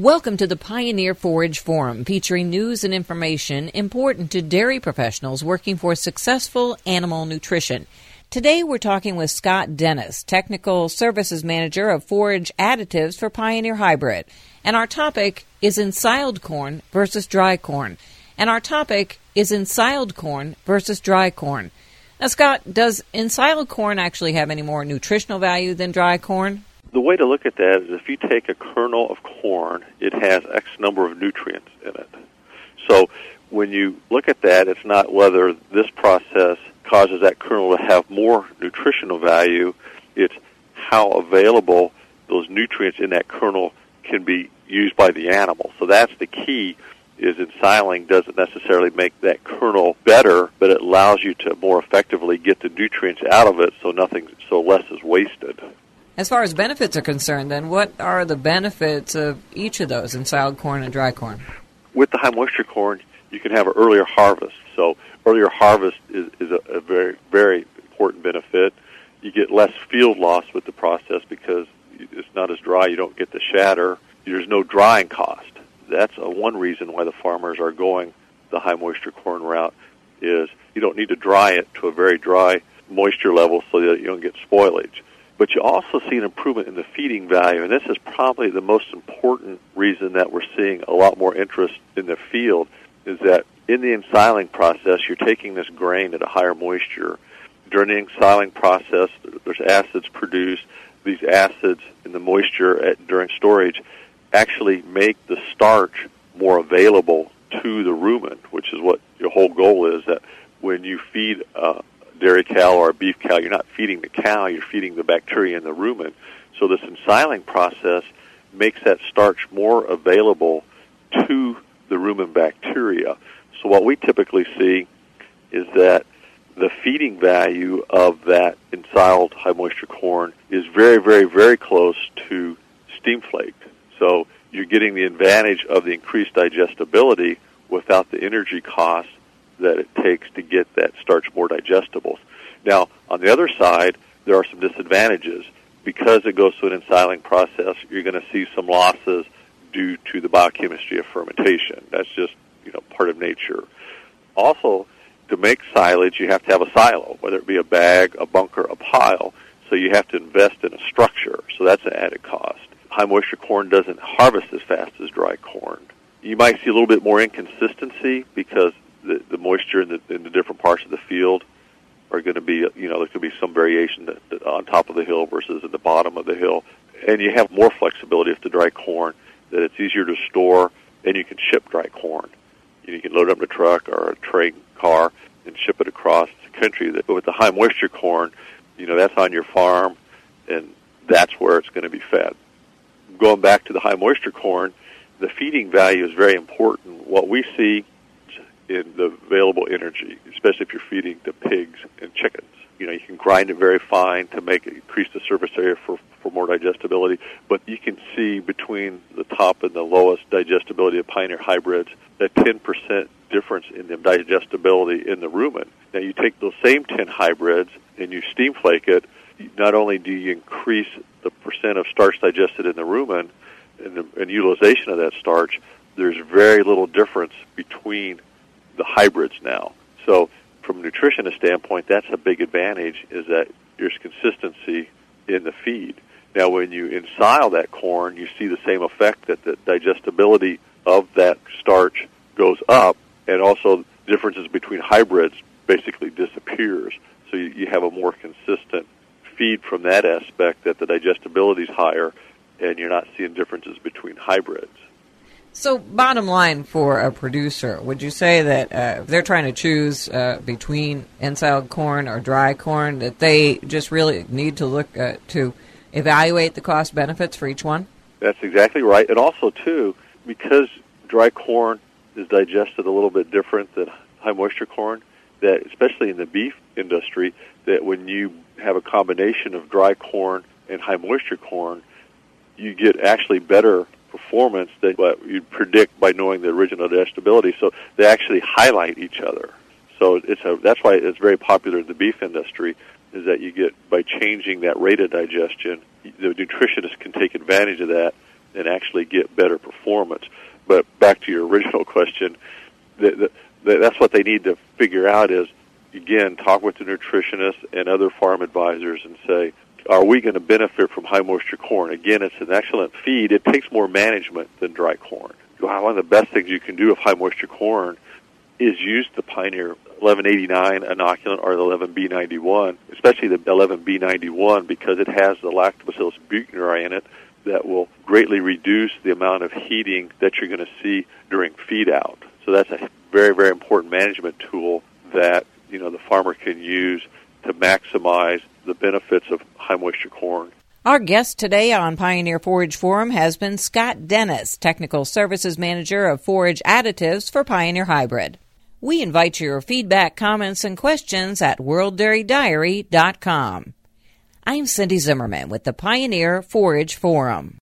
Welcome to the Pioneer Forage Forum, featuring news and information important to dairy professionals working for successful animal nutrition. Today we're talking with Scott Dennis, Technical Services Manager of Forage Additives for Pioneer Hi-Bred. And our topic is ensiled corn versus dry corn. And our topic is ensiled corn versus dry corn. Now, Scott, does ensiled corn actually have any more nutritional value than dry corn? The way to look at that is if you take a kernel of corn, it has X number of nutrients in it. So when you look at that, it's not whether this process causes that kernel to have more nutritional value, it's how available those nutrients in that kernel can be used by the animal. So that's the key is in ensiling doesn't necessarily make that kernel better, but it allows you to more effectively get the nutrients out of it so nothing so less is wasted. As far as benefits are concerned, then what are the benefits of each of those ensiled corn and dry corn? With the high moisture corn, you can have an earlier harvest. So earlier harvest is, is a, a very, very important benefit. You get less field loss with the process because it's not as dry. You don't get the shatter. There's no drying cost. That's a, one reason why the farmers are going the high moisture corn route is you don't need to dry it to a very dry moisture level so that you don't get spoilage. But you also see an improvement in the feeding value, and this is probably the most important reason that we're seeing a lot more interest in the field is that in the ensiling process, you're taking this grain at a higher moisture. During the ensiling process, there's acids produced. These acids in the moisture at, during storage actually make the starch more available to the rumen, which is what your whole goal is. That when you feed uh, dairy cow or a beef cow, you're not feeding the cow, you're feeding the bacteria in the rumen. So this ensiling process makes that starch more available to the rumen bacteria. So what we typically see is that the feeding value of that ensiled high moisture corn is very, very, very close to steam flaked. So you're getting the advantage of the increased digestibility without the energy costs that it takes to get that starch more digestible. Now, on the other side, there are some disadvantages. Because it goes through an ensiling process, you're going to see some losses due to the biochemistry of fermentation. That's just, you know, part of nature. Also, to make silage, you have to have a silo, whether it be a bag, a bunker, a pile. So you have to invest in a structure. So that's an added cost. High moisture corn doesn't harvest as fast as dry corn. You might see a little bit more inconsistency because the, the moisture in the, in the different parts of the field are going to be, you know, there could be some variation on top of the hill versus at the bottom of the hill. And you have more flexibility with the dry corn, that it's easier to store, and you can ship dry corn. You can load it up in a truck or a train car and ship it across the country. But with the high moisture corn, you know, that's on your farm, and that's where it's going to be fed. Going back to the high moisture corn, the feeding value is very important. What we see in the available energy, especially if you're feeding the pigs and chickens. You know, you can grind it very fine to make it increase the surface area for, for more digestibility, but you can see between the top and the lowest digestibility of Pioneer hybrids that 10% difference in the digestibility in the rumen. Now you take those same 10 hybrids and you steam flake it, not only do you increase the percent of starch digested in the rumen and, the, and utilization of that starch, there's very little difference between the hybrids now. So from a nutritionist standpoint, that's a big advantage is that there's consistency in the feed. Now, when you ensile that corn, you see the same effect that the digestibility of that starch goes up, and also differences between hybrids basically disappears. So you, you have a more consistent feed from that aspect that the digestibility is higher, and you're not seeing differences between hybrids. So, bottom line for a producer, would you say that uh, if they're trying to choose uh, between ensiled corn or dry corn, that they just really need to look uh, to evaluate the cost benefits for each one? That's exactly right. And also, too, because dry corn is digested a little bit different than high moisture corn, that especially in the beef industry, that when you have a combination of dry corn and high moisture corn, you get actually better performance than what you'd predict by knowing the original digestibility. So they actually highlight each other. So it's a, that's why it's very popular in the beef industry is that you get by changing that rate of digestion, the nutritionist can take advantage of that and actually get better performance. But back to your original question, the, the, that's what they need to figure out is again talk with the nutritionist and other farm advisors and say, are we going to benefit from high moisture corn? Again, it's an excellent feed. It takes more management than dry corn. One of the best things you can do with high moisture corn is use the Pioneer 1189 inoculant or the 11B91, especially the 11B91 because it has the lactobacillus buchneri in it that will greatly reduce the amount of heating that you're going to see during feed out. So that's a very, very important management tool that, you know, the farmer can use to maximize the benefits of high moisture corn. Our guest today on Pioneer Forage Forum has been Scott Dennis, Technical Services Manager of Forage Additives for Pioneer Hi-Bred. We invite your feedback, comments, and questions at worlddairydiary.com. I'm Cindy Zimmerman with the Pioneer Forage Forum.